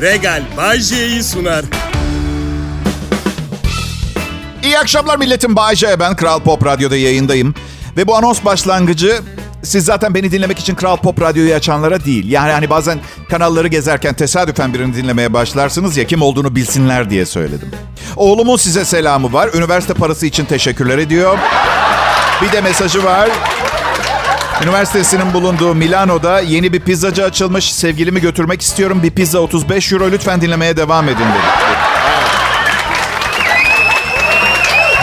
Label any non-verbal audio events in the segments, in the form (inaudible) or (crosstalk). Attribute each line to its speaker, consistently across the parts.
Speaker 1: Regal Bajje'yi sunar.
Speaker 2: İyi akşamlar milletim. Bayce ben Kral Pop Radyo'da yayındayım. Ve bu anons başlangıcı siz zaten beni dinlemek için Kral Pop Radyo'yu açanlara değil. Yani hani bazen kanalları gezerken tesadüfen birini dinlemeye başlarsınız ya kim olduğunu bilsinler diye söyledim. Oğlumun size selamı var. Üniversite parası için teşekkürler ediyor. Bir de mesajı var. Üniversitesinin bulunduğu Milano'da yeni bir pizzacı açılmış. Sevgilimi götürmek istiyorum. Bir pizza 35 euro. Lütfen dinlemeye devam edin dedi.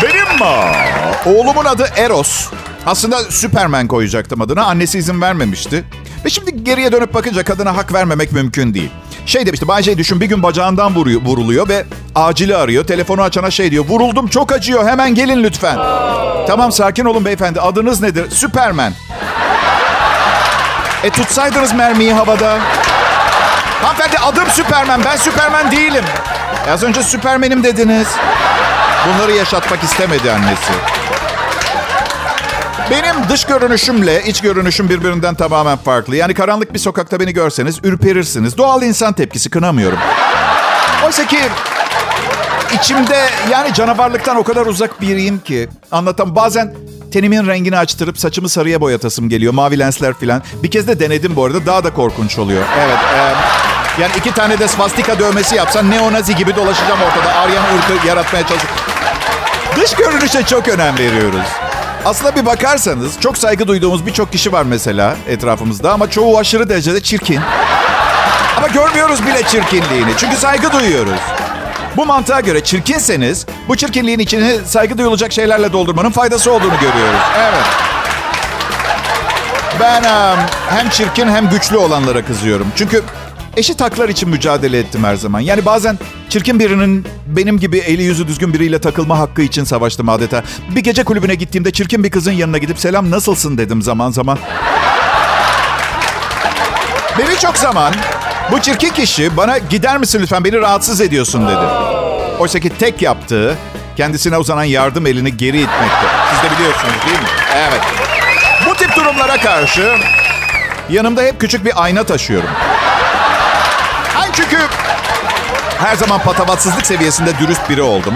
Speaker 2: Benim mi? Oğlumun adı Eros. Aslında Superman koyacaktım adına. Annesi izin vermemişti. Ve şimdi geriye dönüp bakınca kadına hak vermemek mümkün değil. Şey demişti, Bay J düşün bir gün bacağından vuruyor, vuruluyor ve acili arıyor. Telefonu açana şey diyor, vuruldum çok acıyor hemen gelin lütfen. Tamam sakin olun beyefendi adınız nedir? Superman. E tutsaydınız mermiyi havada. Hanımefendi adım Superman ben Superman değilim. E, az önce Superman'im dediniz. Bunları yaşatmak istemedi annesi. Benim dış görünüşümle iç görünüşüm birbirinden tamamen farklı. Yani karanlık bir sokakta beni görseniz ürperirsiniz. Doğal insan tepkisi kınamıyorum. Oysa ki içimde yani canavarlıktan o kadar uzak biriyim ki anlatam. Bazen tenimin rengini açtırıp saçımı sarıya boyatasım geliyor. Mavi lensler falan. Bir kez de denedim bu arada. Daha da korkunç oluyor. Evet. E, yani iki tane de svastika dövmesi yapsan neonazi gibi dolaşacağım ortada. Aryan ırkı yaratmaya çalışıyorum. Dış görünüşe çok önem veriyoruz. Aslında bir bakarsanız çok saygı duyduğumuz birçok kişi var mesela etrafımızda ama çoğu aşırı derecede çirkin. Ama görmüyoruz bile çirkinliğini çünkü saygı duyuyoruz. Bu mantığa göre çirkinseniz bu çirkinliğin içini saygı duyulacak şeylerle doldurmanın faydası olduğunu görüyoruz. Evet. Ben hem çirkin hem güçlü olanlara kızıyorum. Çünkü eşit haklar için mücadele ettim her zaman. Yani bazen çirkin birinin benim gibi eli yüzü düzgün biriyle takılma hakkı için savaştım adeta. Bir gece kulübüne gittiğimde çirkin bir kızın yanına gidip selam nasılsın dedim zaman zaman. Beni çok zaman bu çirkin kişi bana gider misin lütfen beni rahatsız ediyorsun dedi. Oysa ki tek yaptığı kendisine uzanan yardım elini geri itmekti. Siz de biliyorsunuz değil mi? Evet. Bu tip durumlara karşı yanımda hep küçük bir ayna taşıyorum. Çünkü her zaman patavatsızlık seviyesinde dürüst biri oldum.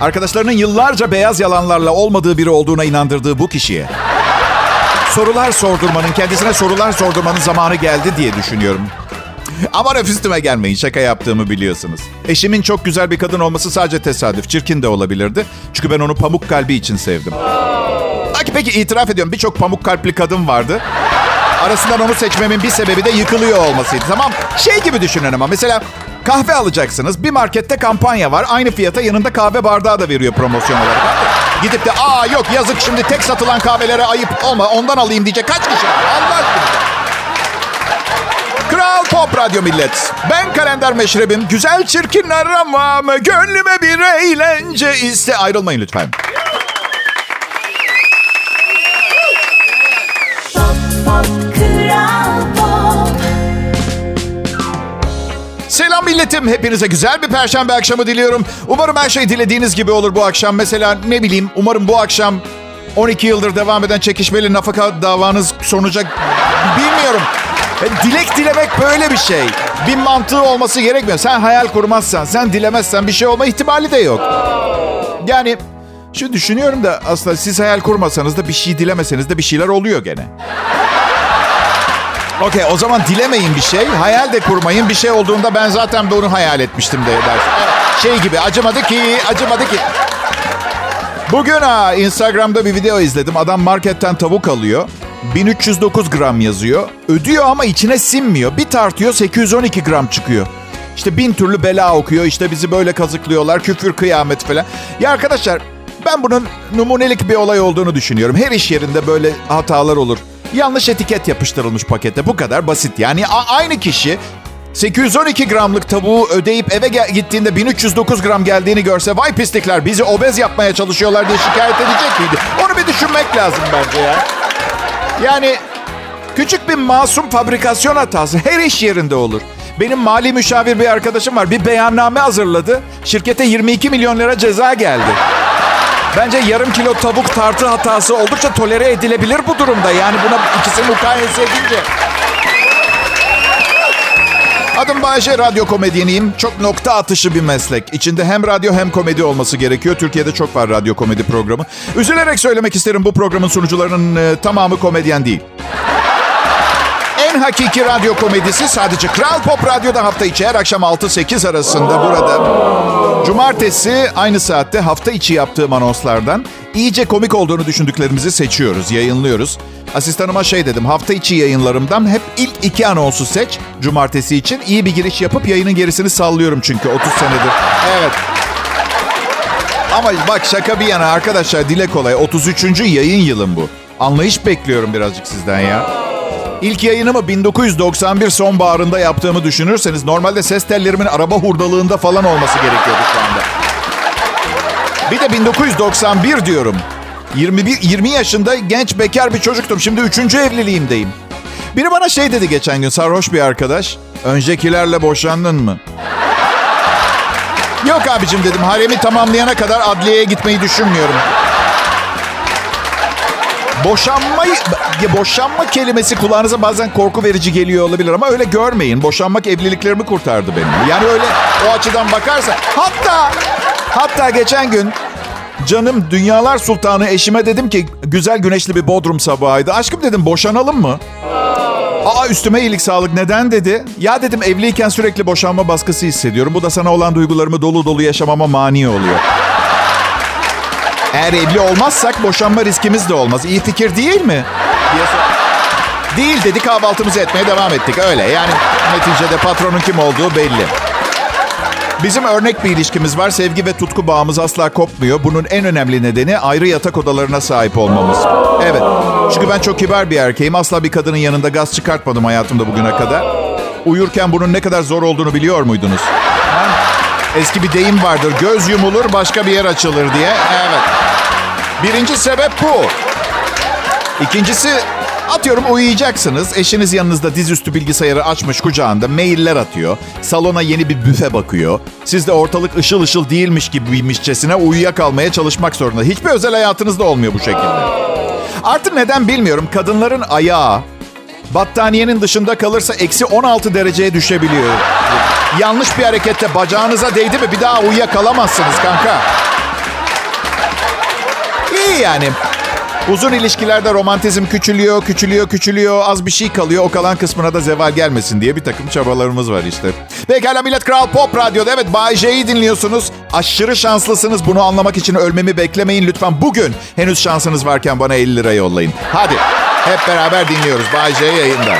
Speaker 2: Arkadaşlarının yıllarca beyaz yalanlarla olmadığı biri olduğuna inandırdığı bu kişiye sorular sordurmanın, kendisine sorular sordurmanın zamanı geldi diye düşünüyorum. Ama üstüme gelmeyin. Şaka yaptığımı biliyorsunuz. Eşimin çok güzel bir kadın olması sadece tesadüf. Çirkin de olabilirdi. Çünkü ben onu pamuk kalbi için sevdim. Peki, peki itiraf ediyorum. Birçok pamuk kalpli kadın vardı. Arasından onu seçmemin bir sebebi de yıkılıyor olmasıydı. Tamam şey gibi düşünün ama mesela kahve alacaksınız. Bir markette kampanya var. Aynı fiyata yanında kahve bardağı da veriyor promosyon olarak. Gidip de aa yok yazık şimdi tek satılan kahvelere ayıp olma ondan alayım diyecek kaç kişi var? Allah aşkına. Kral Pop Radyo Millet. Ben kalender meşrebim. Güzel çirkin aramam. Gönlüme bir eğlence iste. Ayrılmayın lütfen. Milletim. Hepinize güzel bir perşembe akşamı diliyorum. Umarım her şey dilediğiniz gibi olur bu akşam. Mesela ne bileyim umarım bu akşam 12 yıldır devam eden çekişmeli nafaka davanız sonuca bilmiyorum. E, dilek dilemek böyle bir şey. Bir mantığı olması gerekmiyor. Sen hayal kurmazsan, sen dilemezsen bir şey olma ihtimali de yok. Yani şu düşünüyorum da aslında siz hayal kurmasanız da bir şey dilemeseniz de bir şeyler oluyor gene. Okey o zaman dilemeyin bir şey. Hayal de kurmayın. Bir şey olduğunda ben zaten bunu hayal etmiştim de dersin. Şey gibi acımadı ki, acımadı ki. Bugün ha Instagram'da bir video izledim. Adam marketten tavuk alıyor. 1309 gram yazıyor. Ödüyor ama içine sinmiyor. Bir tartıyor 812 gram çıkıyor. İşte bin türlü bela okuyor. İşte bizi böyle kazıklıyorlar. Küfür, kıyamet falan. Ya arkadaşlar ben bunun numunelik bir olay olduğunu düşünüyorum. Her iş yerinde böyle hatalar olur. Yanlış etiket yapıştırılmış pakete. Bu kadar basit. Yani aynı kişi 812 gramlık tavuğu ödeyip eve gel- gittiğinde 1309 gram geldiğini görse vay pislikler bizi obez yapmaya çalışıyorlar diye şikayet edecek miydi? Onu bir düşünmek lazım bence ya. Yani küçük bir masum fabrikasyon hatası her iş yerinde olur. Benim mali müşavir bir arkadaşım var. Bir beyanname hazırladı. Şirkete 22 milyon lira ceza geldi. Bence yarım kilo tavuk tartı hatası oldukça tolere edilebilir bu durumda. Yani buna ikisini mukayese edince. Adım Bayece, radyo komedyeniyim. Çok nokta atışı bir meslek. İçinde hem radyo hem komedi olması gerekiyor. Türkiye'de çok var radyo komedi programı. Üzülerek söylemek isterim bu programın sunucularının e, tamamı komedyen değil. En hakiki radyo komedisi sadece Kral Pop Radyo'da hafta içi her akşam 6-8 arasında burada. Cumartesi aynı saatte hafta içi yaptığım anonslardan iyice komik olduğunu düşündüklerimizi seçiyoruz, yayınlıyoruz. Asistanıma şey dedim, hafta içi yayınlarımdan hep ilk iki anonsu seç. Cumartesi için iyi bir giriş yapıp yayının gerisini sallıyorum çünkü 30 senedir. Evet. Ama bak şaka bir yana arkadaşlar dile kolay. 33. yayın yılım bu. Anlayış bekliyorum birazcık sizden ya. İlk yayınımı 1991 sonbaharında yaptığımı düşünürseniz normalde ses tellerimin araba hurdalığında falan olması gerekiyordu şu anda. Bir de 1991 diyorum. 21 20 yaşında genç bekar bir çocuktum. Şimdi 3. evliliğimdeyim. Biri bana şey dedi geçen gün sarhoş bir arkadaş. Öncekilerle boşandın mı? Yok abicim dedim. Haremi tamamlayana kadar adliyeye gitmeyi düşünmüyorum. Boşanmayı, boşanma kelimesi kulağınıza bazen korku verici geliyor olabilir ama öyle görmeyin. Boşanmak evliliklerimi kurtardı benim. Yani öyle o açıdan bakarsa. Hatta, hatta geçen gün canım dünyalar sultanı eşime dedim ki güzel güneşli bir bodrum sabahıydı. Aşkım dedim boşanalım mı? Aa üstüme iyilik sağlık. Neden dedi? Ya dedim evliyken sürekli boşanma baskısı hissediyorum. Bu da sana olan duygularımı dolu dolu yaşamama mani oluyor. Eğer evli olmazsak boşanma riskimiz de olmaz. İyi fikir değil mi? Değil dedi kahvaltımızı etmeye devam ettik. Öyle yani neticede patronun kim olduğu belli. Bizim örnek bir ilişkimiz var. Sevgi ve tutku bağımız asla kopmuyor. Bunun en önemli nedeni ayrı yatak odalarına sahip olmamız. Evet. Çünkü ben çok kibar bir erkeğim. Asla bir kadının yanında gaz çıkartmadım hayatımda bugüne kadar. Uyurken bunun ne kadar zor olduğunu biliyor muydunuz? Eski bir deyim vardır. Göz yumulur başka bir yer açılır diye. Evet. Birinci sebep bu. İkincisi atıyorum uyuyacaksınız. Eşiniz yanınızda dizüstü bilgisayarı açmış kucağında mailler atıyor. Salona yeni bir büfe bakıyor. Siz de ortalık ışıl ışıl değilmiş gibiymişçesine uyuyakalmaya çalışmak zorunda. Hiçbir özel hayatınızda olmuyor bu şekilde. Artık neden bilmiyorum. Kadınların ayağı battaniyenin dışında kalırsa eksi 16 dereceye düşebiliyor. Yanlış bir harekette bacağınıza değdi mi bir daha uyuyakalamazsınız kanka. İyi yani. Uzun ilişkilerde romantizm küçülüyor, küçülüyor, küçülüyor. Az bir şey kalıyor. O kalan kısmına da zeval gelmesin diye bir takım çabalarımız var işte. Pekala Millet Kral Pop Radyo'da. Evet Bay J'yi dinliyorsunuz. Aşırı şanslısınız. Bunu anlamak için ölmemi beklemeyin lütfen. Bugün henüz şansınız varken bana 50 lira yollayın. Hadi hep beraber dinliyoruz. Bay J yayında.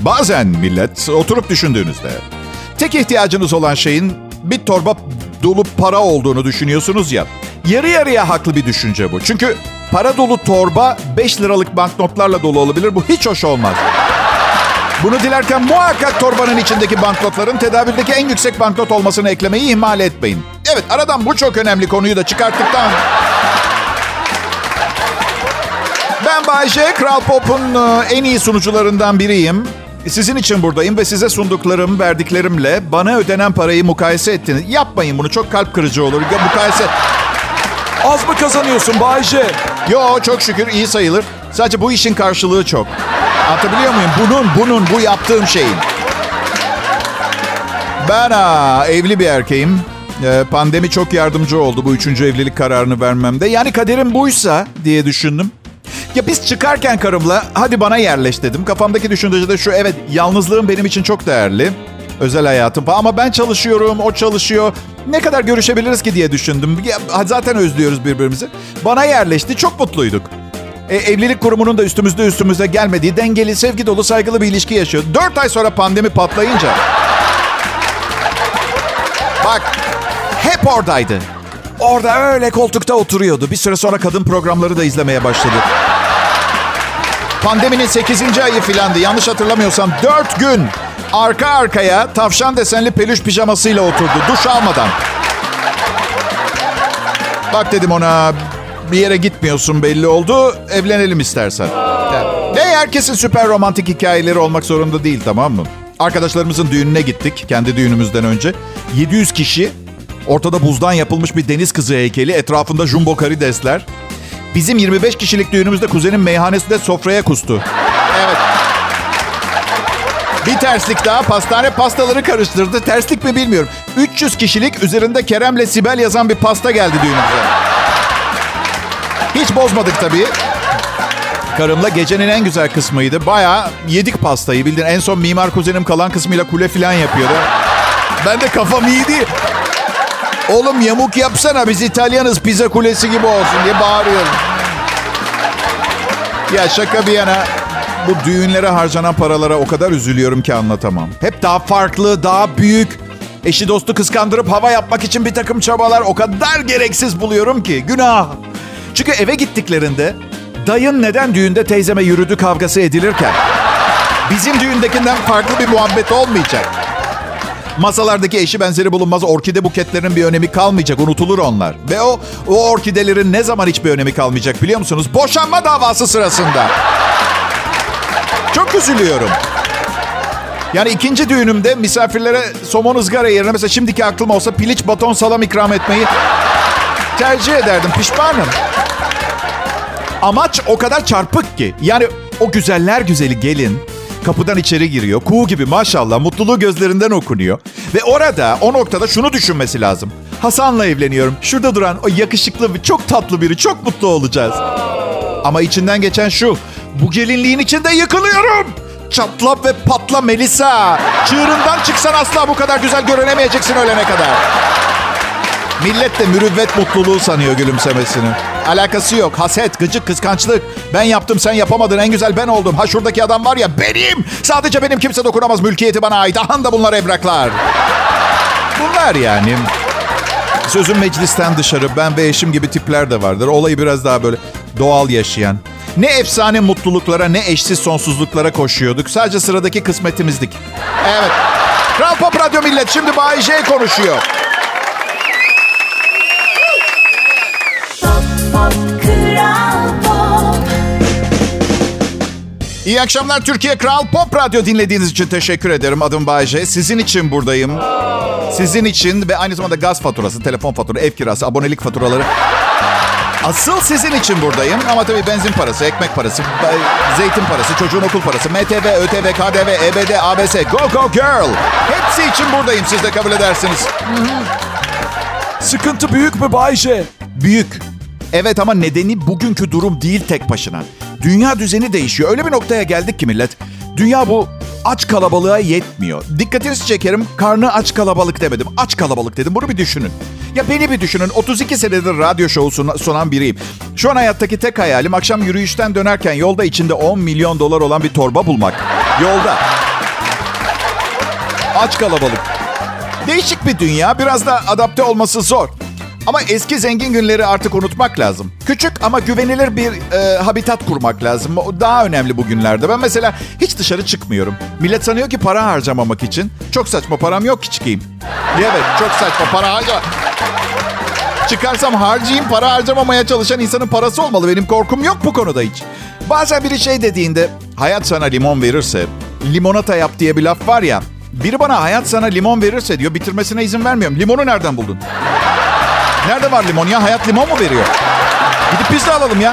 Speaker 2: Bazen millet oturup düşündüğünüzde tek ihtiyacınız olan şeyin bir torba dolu para olduğunu düşünüyorsunuz ya. Yarı yarıya haklı bir düşünce bu. Çünkü para dolu torba 5 liralık banknotlarla dolu olabilir. Bu hiç hoş olmaz. Bunu dilerken muhakkak torbanın içindeki banknotların tedavüldeki en yüksek banknot olmasını eklemeyi ihmal etmeyin. Evet aradan bu çok önemli konuyu da çıkarttıktan Ben Bayce, Kral Pop'un e, en iyi sunucularından biriyim. Sizin için buradayım ve size sunduklarım, verdiklerimle bana ödenen parayı mukayese ettiniz. Yapmayın bunu, çok kalp kırıcı olur. Ya, mukayese... Az mı kazanıyorsun Bayce? Yo, çok şükür iyi sayılır. Sadece bu işin karşılığı çok. Anlatabiliyor muyum? Bunun, bunun, bu yaptığım şeyin. Ben aa, evli bir erkeğim. Ee, pandemi çok yardımcı oldu bu üçüncü evlilik kararını vermemde. Yani kaderim buysa diye düşündüm. Ya biz çıkarken karımla hadi bana yerleş dedim. Kafamdaki düşünce de şu evet yalnızlığım benim için çok değerli. Özel hayatım falan ama ben çalışıyorum, o çalışıyor. Ne kadar görüşebiliriz ki diye düşündüm. Ya, zaten özlüyoruz birbirimizi. Bana yerleşti, çok mutluyduk. E, evlilik kurumunun da üstümüzde üstümüze gelmediği dengeli, sevgi dolu, saygılı bir ilişki yaşıyor. Dört ay sonra pandemi patlayınca... Bak, hep oradaydı. Orada öyle koltukta oturuyordu. Bir süre sonra kadın programları da izlemeye başladı. Pandeminin 8. ayı filandı. Yanlış hatırlamıyorsam 4 gün arka arkaya tavşan desenli peluş pijamasıyla oturdu. Duş almadan. Bak dedim ona bir yere gitmiyorsun belli oldu. Evlenelim istersen. Ne herkesin süper romantik hikayeleri olmak zorunda değil tamam mı? Arkadaşlarımızın düğününe gittik kendi düğünümüzden önce. 700 kişi ortada buzdan yapılmış bir deniz kızı heykeli etrafında jumbo karidesler. Bizim 25 kişilik düğünümüzde kuzenim meyhanesinde sofraya kustu. Evet. Bir terslik daha pastane pastaları karıştırdı. Terslik mi bilmiyorum. 300 kişilik üzerinde Kerem'le Sibel yazan bir pasta geldi düğünümüze. Hiç bozmadık tabii. Karımla gecenin en güzel kısmıydı. Bayağı yedik pastayı bildin. En son mimar kuzenim kalan kısmıyla kule falan yapıyordu. Ben de kafam iyiydi. Oğlum yamuk yapsana biz İtalyanız pizza kulesi gibi olsun diye bağırıyorum. Ya şaka bir yana bu düğünlere harcanan paralara o kadar üzülüyorum ki anlatamam. Hep daha farklı, daha büyük. Eşi dostu kıskandırıp hava yapmak için bir takım çabalar o kadar gereksiz buluyorum ki. Günah. Çünkü eve gittiklerinde dayın neden düğünde teyzeme yürüdü kavgası edilirken bizim düğündekinden farklı bir muhabbet olmayacak. Masalardaki eşi benzeri bulunmaz orkide buketlerinin bir önemi kalmayacak. Unutulur onlar. Ve o, o orkidelerin ne zaman hiçbir önemi kalmayacak biliyor musunuz? Boşanma davası sırasında. Çok üzülüyorum. Yani ikinci düğünümde misafirlere somon ızgara yerine mesela şimdiki aklım olsa piliç baton salam ikram etmeyi tercih ederdim. Pişmanım. Amaç o kadar çarpık ki. Yani o güzeller güzeli gelin kapıdan içeri giriyor. Kuğu gibi maşallah mutluluğu gözlerinden okunuyor. Ve orada o noktada şunu düşünmesi lazım. Hasan'la evleniyorum. Şurada duran o yakışıklı çok tatlı biri. Çok mutlu olacağız. Ama içinden geçen şu. Bu gelinliğin içinde yıkılıyorum. Çatla ve patla Melisa. Çığırından çıksan asla bu kadar güzel görünemeyeceksin ölene kadar. Millet de mürüvvet mutluluğu sanıyor gülümsemesini. Alakası yok. Haset, gıcık, kıskançlık. Ben yaptım sen yapamadın en güzel ben oldum. Ha şuradaki adam var ya benim. Sadece benim kimse dokunamaz mülkiyeti bana ait. Aha da bunlar evraklar. Bunlar yani. Sözüm meclisten dışarı. Ben ve eşim gibi tipler de vardır. Olayı biraz daha böyle doğal yaşayan. Ne efsane mutluluklara ne eşsiz sonsuzluklara koşuyorduk. Sadece sıradaki kısmetimizdik. Evet. Kral Pop Radyo Millet şimdi Bay J konuşuyor. İyi akşamlar Türkiye Kral Pop Radyo dinlediğiniz için teşekkür ederim. Adım Bayece. Sizin için buradayım. Sizin için ve aynı zamanda gaz faturası, telefon faturası, ev kirası, abonelik faturaları. Asıl sizin için buradayım. Ama tabii benzin parası, ekmek parası, zeytin parası, çocuğun okul parası, MTV, ÖTV, KDV, EBD, ABS, Go Go Girl. Hepsi için buradayım siz de kabul edersiniz.
Speaker 1: Sıkıntı büyük mü Bayşe?
Speaker 2: Büyük. Evet ama nedeni bugünkü durum değil tek başına. Dünya düzeni değişiyor. Öyle bir noktaya geldik ki millet. Dünya bu aç kalabalığa yetmiyor. Dikkatinizi çekerim. Karnı aç kalabalık demedim. Aç kalabalık dedim. Bunu bir düşünün. Ya beni bir düşünün. 32 senedir radyo şovu sunan biriyim. Şu an hayattaki tek hayalim akşam yürüyüşten dönerken yolda içinde 10 milyon dolar olan bir torba bulmak. Yolda. Aç kalabalık. Değişik bir dünya. Biraz da adapte olması zor. Ama eski zengin günleri artık unutmak lazım. Küçük ama güvenilir bir e, habitat kurmak lazım. Daha önemli bugünlerde. Ben mesela hiç dışarı çıkmıyorum. Millet sanıyor ki para harcamamak için. Çok saçma param yok ki çıkayım. Evet çok saçma para harca. Çıkarsam harcayayım para harcamamaya çalışan insanın parası olmalı. Benim korkum yok bu konuda hiç. Bazen biri şey dediğinde hayat sana limon verirse limonata yap diye bir laf var ya. Biri bana hayat sana limon verirse diyor bitirmesine izin vermiyorum. Limonu nereden buldun? Nerede var limon ya? Hayat limon mu veriyor? Gidip de alalım ya.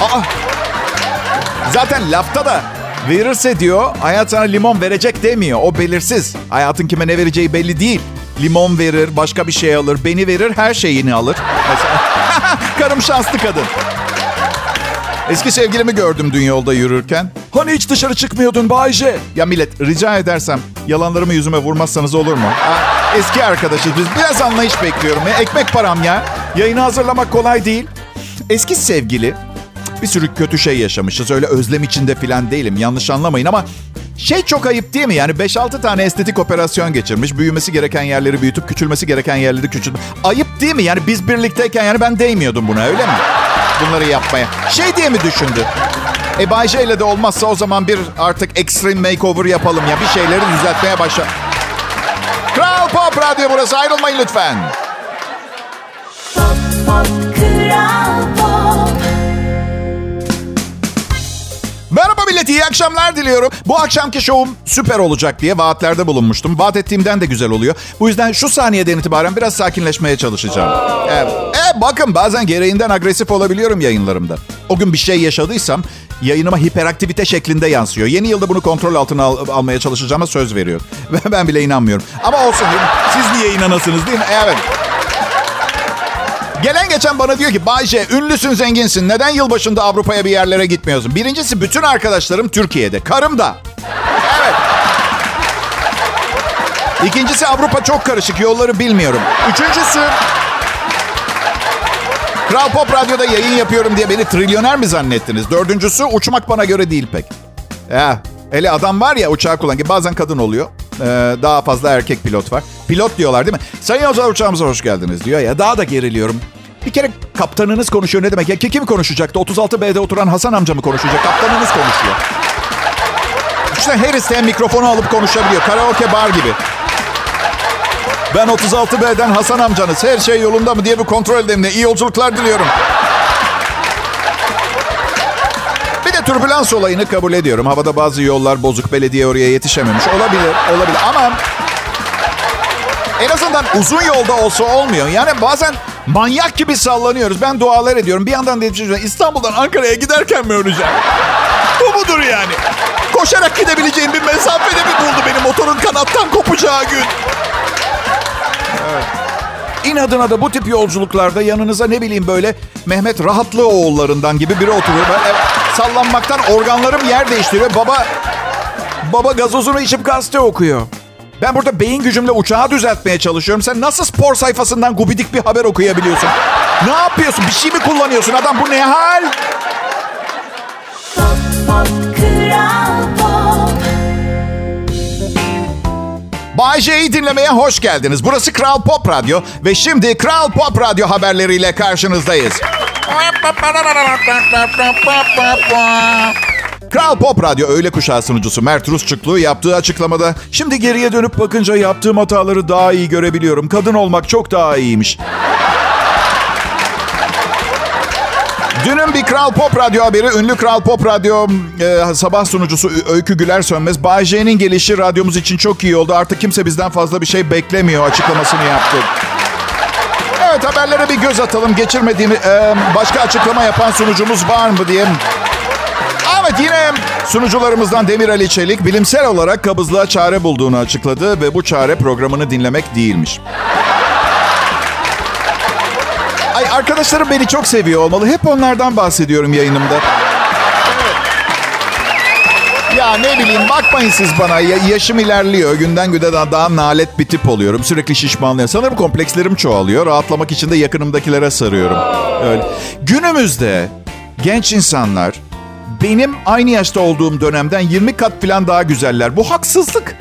Speaker 2: Aa. Zaten lafta da verirse diyor hayat sana limon verecek demiyor. O belirsiz. Hayatın kime ne vereceği belli değil. Limon verir, başka bir şey alır, beni verir, her şeyini alır. (laughs) Karım şanslı kadın. Eski sevgilimi gördüm dün yolda yürürken.
Speaker 1: Hani hiç dışarı çıkmıyordun Bayce?
Speaker 2: Ya millet rica edersem yalanlarımı yüzüme vurmazsanız olur mu? Ha, eski arkadaşız biz. Biraz anlayış bekliyorum. Ya. Ekmek param ya. Yayını hazırlamak kolay değil. Eski sevgili bir sürü kötü şey yaşamışız. Öyle özlem içinde falan değilim. Yanlış anlamayın ama şey çok ayıp değil mi? Yani 5-6 tane estetik operasyon geçirmiş. Büyümesi gereken yerleri büyütüp küçülmesi gereken yerleri küçültüp. Ayıp değil mi? Yani biz birlikteyken yani ben değmiyordum buna öyle mi? Bunları yapmaya. Şey diye mi düşündü? E Bayce ile de olmazsa o zaman bir artık extreme makeover yapalım ya. Bir şeyleri düzeltmeye başla. Kral Pop Radyo burası ayrılmayın lütfen. Pop, pop, Kral Merhaba millet, iyi akşamlar diliyorum. Bu akşamki şovum süper olacak diye vaatlerde bulunmuştum. Vaat ettiğimden de güzel oluyor. Bu yüzden şu saniyeden itibaren biraz sakinleşmeye çalışacağım. Evet, e, bakın bazen gereğinden agresif olabiliyorum yayınlarımda. O gün bir şey yaşadıysam yayınıma hiperaktivite şeklinde yansıyor. Yeni yılda bunu kontrol altına al- almaya çalışacağıma söz veriyor. Ve (laughs) ben bile inanmıyorum. Ama olsun? Siz niye inanasınız değil mi? Evet. Gelen geçen bana diyor ki Bayce ünlüsün zenginsin. Neden yılbaşında Avrupa'ya bir yerlere gitmiyorsun? Birincisi bütün arkadaşlarım Türkiye'de. Karım da. Evet. İkincisi Avrupa çok karışık. Yolları bilmiyorum. Üçüncüsü Kral Pop Radyo'da yayın yapıyorum diye beni trilyoner mi zannettiniz? Dördüncüsü uçmak bana göre değil pek. Ya, hele adam var ya uçağı kullan ki bazen kadın oluyor. Ee, daha fazla erkek pilot var. Pilot diyorlar değil mi? Sayın yolcular uçağımıza hoş geldiniz diyor ya. Daha da geriliyorum. Bir kere kaptanınız konuşuyor ne demek? Ya kim konuşacaktı? 36B'de oturan Hasan amca mı konuşacak? Kaptanınız konuşuyor. İşte her isteyen mikrofonu alıp konuşabiliyor. Karaoke bar gibi. Ben 36B'den Hasan amcanız. Her şey yolunda mı diye bir kontrol edeyim. İyi yolculuklar diliyorum. Türbülans olayını kabul ediyorum. Havada bazı yollar bozuk, belediye oraya yetişememiş. Olabilir, olabilir ama en azından uzun yolda olsa olmuyor. Yani bazen manyak gibi sallanıyoruz. Ben dualar ediyorum. Bir yandan da düşünüyorum, İstanbul'dan Ankara'ya giderken mi öleceğim? Bu mudur yani? Koşarak gidebileceğim bir mesafede mi buldu beni motorun kanattan kopacağı gün? İnadına da bu tip yolculuklarda yanınıza ne bileyim böyle Mehmet Rahatlıoğullarından gibi biri oturuyor. Ben evet, sallanmaktan organlarım yer değiştiriyor. Baba baba gazozunu içip gazete okuyor. Ben burada beyin gücümle uçağı düzeltmeye çalışıyorum. Sen nasıl spor sayfasından gubidik bir haber okuyabiliyorsun? Ne yapıyorsun? Bir şey mi kullanıyorsun? Adam bu ne hal?
Speaker 3: Pop, pop, Pop.
Speaker 2: Bay J'yi dinlemeye hoş geldiniz. Burası Kral Pop Radyo ve şimdi Kral Pop Radyo haberleriyle karşınızdayız. Kral Pop Radyo öğle kuşağı sunucusu Mert Rusçuklu yaptığı açıklamada şimdi geriye dönüp bakınca yaptığım hataları daha iyi görebiliyorum. Kadın olmak çok daha iyiymiş. Dünün bir Kral Pop Radyo haberi. Ünlü Kral Pop Radyo e, sabah sunucusu Öykü Güler Sönmez. Bay J'nin gelişi radyomuz için çok iyi oldu. Artık kimse bizden fazla bir şey beklemiyor açıklamasını yaptı. Evet haberlere bir göz atalım. Geçirmediğim e, başka açıklama yapan sunucumuz var mı diye. Evet yine sunucularımızdan Demir Ali Çelik bilimsel olarak kabızlığa çare bulduğunu açıkladı ve bu çare programını dinlemek değilmiş. Ay arkadaşlarım beni çok seviyor olmalı. Hep onlardan bahsediyorum yayınımda. Ya ne bileyim bakmayın siz bana. Ya- yaşım ilerliyor. Günden güne daha, daha nalet bir tip oluyorum. Sürekli şişmanlıyorum. Sanırım komplekslerim çoğalıyor. Rahatlamak için de yakınımdakilere sarıyorum. Öyle. Günümüzde genç insanlar benim aynı yaşta olduğum dönemden 20 kat falan daha güzeller. Bu haksızlık.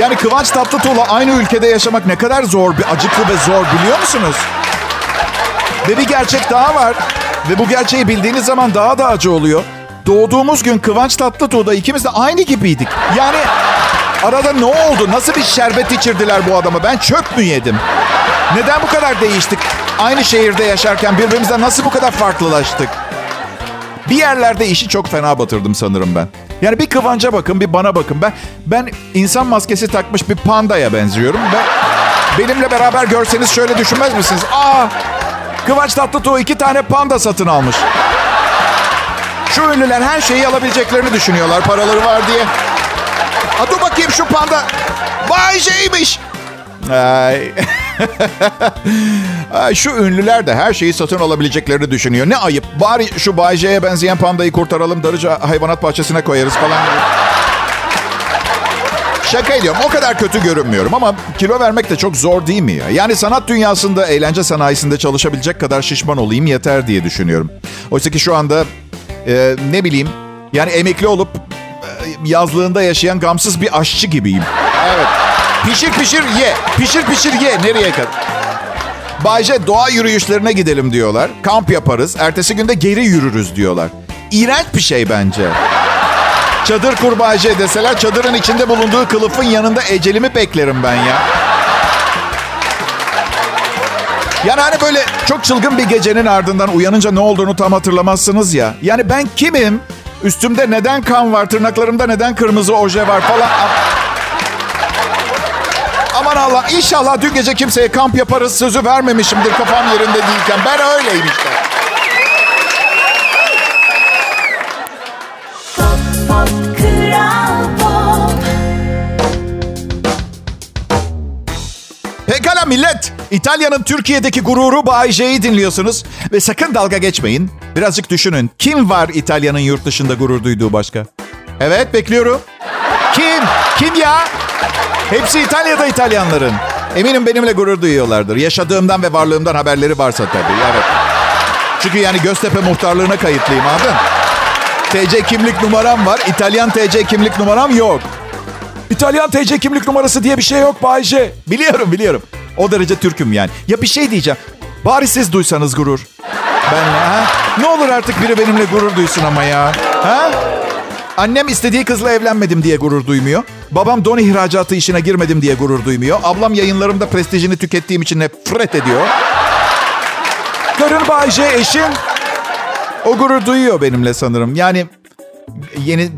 Speaker 2: Yani Kıvanç Tatlıtuğ'la aynı ülkede yaşamak ne kadar zor, bir acıklı ve zor biliyor musunuz? Ve bir gerçek daha var. Ve bu gerçeği bildiğiniz zaman daha da acı oluyor. Doğduğumuz gün Kıvanç Tatlıtuğ'da ikimiz de aynı gibiydik. Yani arada ne oldu? Nasıl bir şerbet içirdiler bu adamı? Ben çöp mü yedim? Neden bu kadar değiştik? Aynı şehirde yaşarken birbirimizden nasıl bu kadar farklılaştık? Bir yerlerde işi çok fena batırdım sanırım ben. Yani bir Kıvanç'a bakın, bir bana bakın. Ben ben insan maskesi takmış bir pandaya benziyorum ve benimle beraber görseniz şöyle düşünmez misiniz? Aa! Kıvanç Tatlıtuğ iki tane panda satın almış. Şu ünlüler her şeyi alabileceklerini düşünüyorlar paraları var diye. Ha dur bakayım şu panda. Vay şeymiş. (laughs) Ay. Şu ünlüler de her şeyi satın alabileceklerini düşünüyor. Ne ayıp. Bari şu Bay J'ye benzeyen pandayı kurtaralım. Darıca hayvanat bahçesine koyarız falan. Şaka ediyorum. O kadar kötü görünmüyorum ama kilo vermek de çok zor değil mi ya? Yani sanat dünyasında, eğlence sanayisinde çalışabilecek kadar şişman olayım yeter diye düşünüyorum. Oysa ki şu anda e, ne bileyim yani emekli olup e, yazlığında yaşayan gamsız bir aşçı gibiyim. Evet. Pişir pişir ye. Pişir pişir ye. Nereye kadar? Bayce doğa yürüyüşlerine gidelim diyorlar. Kamp yaparız. Ertesi günde geri yürürüz diyorlar. İğrenç bir şey bence. Çadır kur Bayce deseler çadırın içinde bulunduğu kılıfın yanında ecelimi beklerim ben ya. Yani hani böyle çok çılgın bir gecenin ardından uyanınca ne olduğunu tam hatırlamazsınız ya. Yani ben kimim? Üstümde neden kan var? Tırnaklarımda neden kırmızı oje var falan. Aman Allah inşallah dün gece kimseye kamp yaparız sözü vermemişimdir kafam yerinde değilken. Ben öyleyim işte.
Speaker 3: Pop pop kral pop
Speaker 2: Pekala millet. İtalya'nın Türkiye'deki gururu Bay J'yi dinliyorsunuz. Ve sakın dalga geçmeyin. Birazcık düşünün. Kim var İtalya'nın yurt dışında gurur duyduğu başka? Evet bekliyorum. Kim? Kim ya? Hepsi İtalya'da İtalyanların. Eminim benimle gurur duyuyorlardır. Yaşadığımdan ve varlığımdan haberleri varsa tabii. Evet. Çünkü yani Göztepe muhtarlığına kayıtlıyım anladın? TC kimlik numaram var. İtalyan TC kimlik numaram yok.
Speaker 1: İtalyan TC kimlik numarası diye bir şey yok Bay J.
Speaker 2: Biliyorum biliyorum. O derece Türk'üm yani. Ya bir şey diyeceğim. Bari siz duysanız gurur. Ben ha? Ne olur artık biri benimle gurur duysun ama ya. Ha? Annem istediği kızla evlenmedim diye gurur duymuyor. Babam don ihracatı işine girmedim diye gurur duymuyor. Ablam yayınlarımda prestijini tükettiğim için nefret ediyor.
Speaker 1: Karın Bay J eşin.
Speaker 2: O gurur duyuyor benimle sanırım. Yani yeni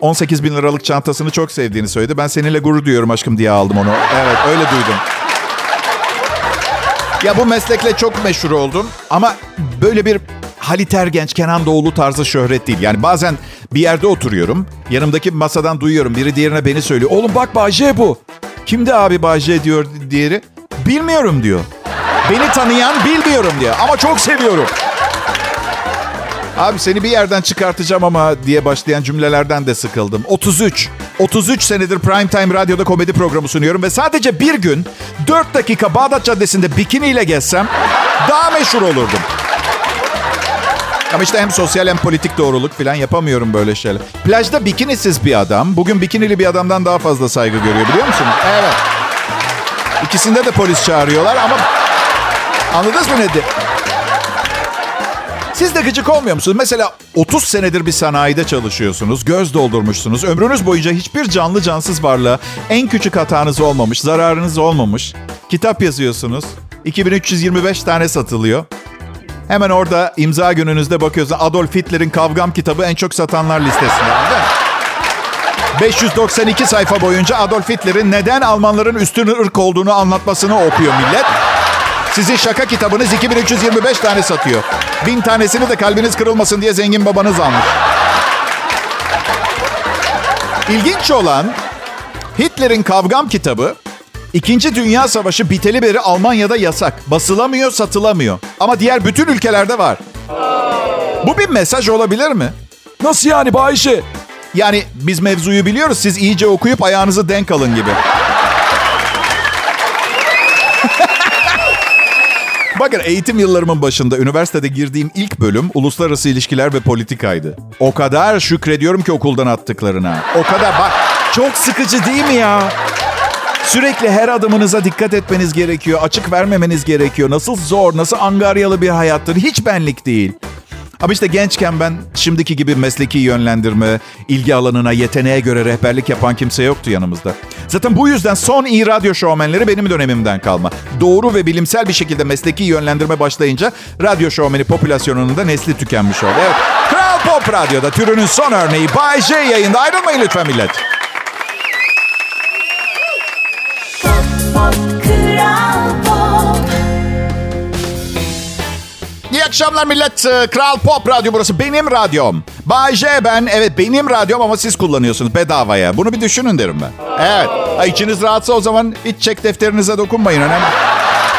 Speaker 2: 18 bin liralık çantasını çok sevdiğini söyledi. Ben seninle gurur duyuyorum aşkım diye aldım onu. Evet öyle duydum. Ya bu meslekle çok meşhur oldum. Ama böyle bir Halit Ergenç, Kenan Doğulu tarzı şöhret değil. Yani bazen bir yerde oturuyorum. Yanımdaki masadan duyuyorum. Biri diğerine beni söylüyor.
Speaker 1: Oğlum bak J bu.
Speaker 2: Kimdi abi Bahçe diyor diğeri. Bilmiyorum diyor. Beni tanıyan bilmiyorum diyor. Ama çok seviyorum. Abi seni bir yerden çıkartacağım ama diye başlayan cümlelerden de sıkıldım. 33. 33 senedir Primetime Radyo'da komedi programı sunuyorum ve sadece bir gün 4 dakika Bağdat Caddesi'nde bikiniyle gezsem daha meşhur olurdum. Ama işte hem sosyal hem politik doğruluk falan yapamıyorum böyle şeyler. Plajda bikinisiz bir adam bugün bikinili bir adamdan daha fazla saygı görüyor biliyor musunuz? Evet. İkisinde de polis çağırıyorlar ama anladınız mı ne de? Siz de gıcık olmuyor musunuz? Mesela 30 senedir bir sanayide çalışıyorsunuz, göz doldurmuşsunuz. Ömrünüz boyunca hiçbir canlı cansız varlığa en küçük hatanız olmamış, zararınız olmamış. Kitap yazıyorsunuz. 2325 tane satılıyor. Hemen orada imza gününüzde bakıyorsun Adolf Hitler'in Kavgam kitabı en çok satanlar listesinde. Değil mi? 592 sayfa boyunca Adolf Hitler'in neden Almanların üstün ırk olduğunu anlatmasını okuyor millet. Sizin şaka kitabınız 2325 tane satıyor. Bin tanesini de kalbiniz kırılmasın diye zengin babanız almış. İlginç olan Hitler'in Kavgam kitabı İkinci Dünya Savaşı biteli beri Almanya'da yasak. Basılamıyor, satılamıyor. Ama diğer bütün ülkelerde var. Bu bir mesaj olabilir mi?
Speaker 1: Nasıl yani Bay J?
Speaker 2: Yani biz mevzuyu biliyoruz. Siz iyice okuyup ayağınızı denk alın gibi. Bakın eğitim yıllarımın başında üniversitede girdiğim ilk bölüm uluslararası ilişkiler ve politikaydı. O kadar şükrediyorum ki okuldan attıklarına. O kadar bak çok sıkıcı değil mi ya? Sürekli her adımınıza dikkat etmeniz gerekiyor. Açık vermemeniz gerekiyor. Nasıl zor, nasıl angaryalı bir hayattır. Hiç benlik değil. Ama işte gençken ben şimdiki gibi mesleki yönlendirme, ilgi alanına, yeteneğe göre rehberlik yapan kimse yoktu yanımızda. Zaten bu yüzden son iyi radyo şovmenleri benim dönemimden kalma. Doğru ve bilimsel bir şekilde mesleki yönlendirme başlayınca radyo şovmeni popülasyonunun da nesli tükenmiş oldu. Evet, Kral Pop Radyo'da türünün son örneği Bay J yayında. Ayrılmayın lütfen millet.
Speaker 3: Pop pop kral
Speaker 2: akşamlar millet. Ee, Kral Pop Radyo burası. Benim radyom. Bay J ben. Evet benim radyom ama siz kullanıyorsunuz bedavaya. Bunu bir düşünün derim ben. Evet. Ha, içiniz rahatsa o zaman hiç çek defterinize dokunmayın. Önemli.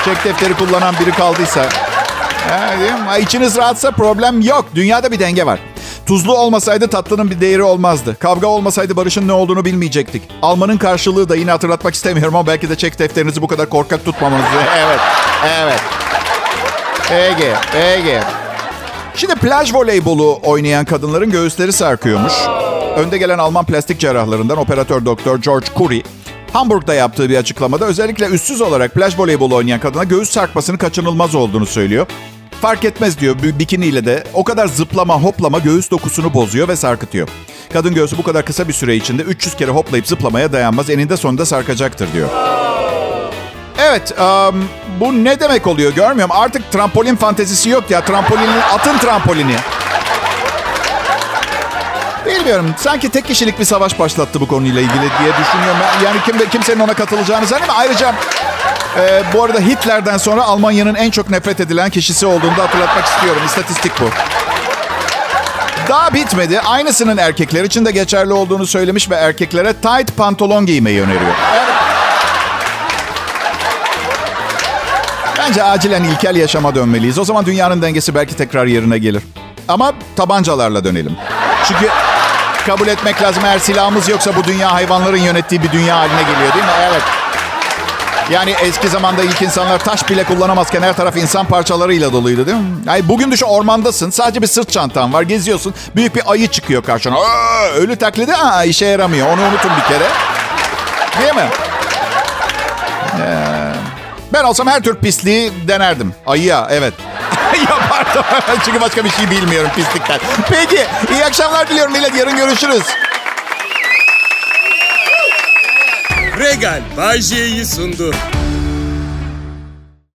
Speaker 2: Çek defteri kullanan biri kaldıysa. Ha, içiniz rahatsa problem yok. Dünyada bir denge var. Tuzlu olmasaydı tatlının bir değeri olmazdı. Kavga olmasaydı barışın ne olduğunu bilmeyecektik. Almanın karşılığı da yine hatırlatmak istemiyorum ama belki de çek defterinizi bu kadar korkak tutmamanızı. (laughs) Evet, evet. Peki, peki. Şimdi plaj voleybolu oynayan kadınların göğüsleri sarkıyormuş. Önde gelen Alman plastik cerrahlarından operatör doktor George Curry, Hamburg'da yaptığı bir açıklamada özellikle üstsüz olarak plaj voleybolu oynayan kadına göğüs sarkmasının kaçınılmaz olduğunu söylüyor. Fark etmez diyor bikiniyle de o kadar zıplama hoplama göğüs dokusunu bozuyor ve sarkıtıyor. Kadın göğsü bu kadar kısa bir süre içinde 300 kere hoplayıp zıplamaya dayanmaz eninde sonunda sarkacaktır diyor. Evet um, bu ne demek oluyor görmüyorum. Artık trampolin fantezisi yok ya. Trampolinin, atın trampolini. Bilmiyorum. Sanki tek kişilik bir savaş başlattı bu konuyla ilgili diye düşünüyorum. Yani kim, kimsenin ona katılacağını zannetmiyorum. Ayrıca e, bu arada Hitler'den sonra Almanya'nın en çok nefret edilen kişisi olduğunu da hatırlatmak istiyorum. İstatistik bu. Daha bitmedi. Aynısının erkekler için de geçerli olduğunu söylemiş ve erkeklere tight pantolon giymeyi öneriyor. Evet. Bence acilen ilkel yaşama dönmeliyiz. O zaman dünyanın dengesi belki tekrar yerine gelir. Ama tabancalarla dönelim. Çünkü kabul etmek lazım eğer silahımız yoksa bu dünya hayvanların yönettiği bir dünya haline geliyor değil mi? Evet. Yani eski zamanda ilk insanlar taş bile kullanamazken her taraf insan parçalarıyla doluydu değil mi? Yani bugün düşün ormandasın. Sadece bir sırt çantan var. Geziyorsun. Büyük bir ayı çıkıyor karşına. Aa, ölü taklidi aa, işe yaramıyor. Onu unutun bir kere. Değil mi? Ben olsam her tür pisliği denerdim. Ayıya evet. (laughs) Yapardım. (laughs) Çünkü başka bir şey bilmiyorum pislikten. Peki iyi akşamlar diliyorum millet. Yarın görüşürüz.
Speaker 4: Regal Bay sundu.